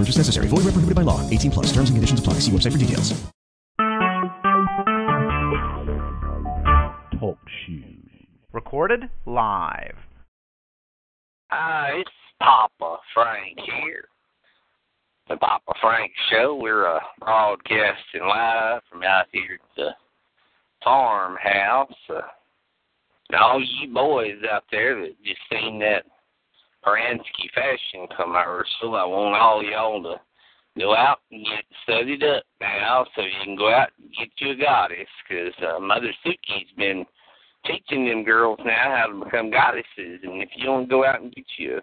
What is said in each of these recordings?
No purchase necessary. Void where prohibited by law. 18 plus. Terms and conditions apply. See website for details. Talk shoes. Recorded live. Uh, it's Papa Frank here. The Papa Frank Show. We're uh, broadcasting live from out here at the farmhouse. Uh, and all you boys out there that just seen that Paransky fashion commercial, I want all y'all to go out and get studied up now so you can go out and get you a goddess because uh, Mother Suki's been teaching them girls now how to become goddesses. And if you don't go out and get you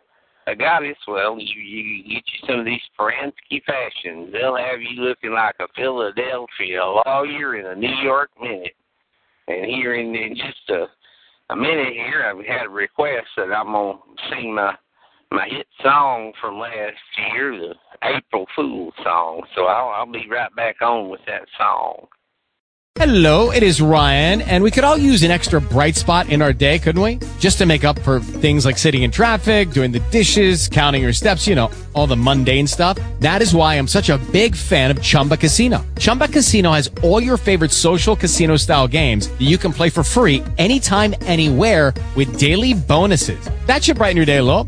a goddess, well, you you get you some of these Paransky fashions. They'll have you looking like a Philadelphia lawyer in a New York minute. And here in, in just a a minute here, I've had a request that I'm gonna sing my my hit song from last year, the April Fool song. So I'll I'll be right back on with that song. Hello, it is Ryan, and we could all use an extra bright spot in our day, couldn't we? Just to make up for things like sitting in traffic, doing the dishes, counting your steps, you know, all the mundane stuff. That is why I'm such a big fan of Chumba Casino. Chumba Casino has all your favorite social casino style games that you can play for free anytime, anywhere with daily bonuses. That should brighten your day a little.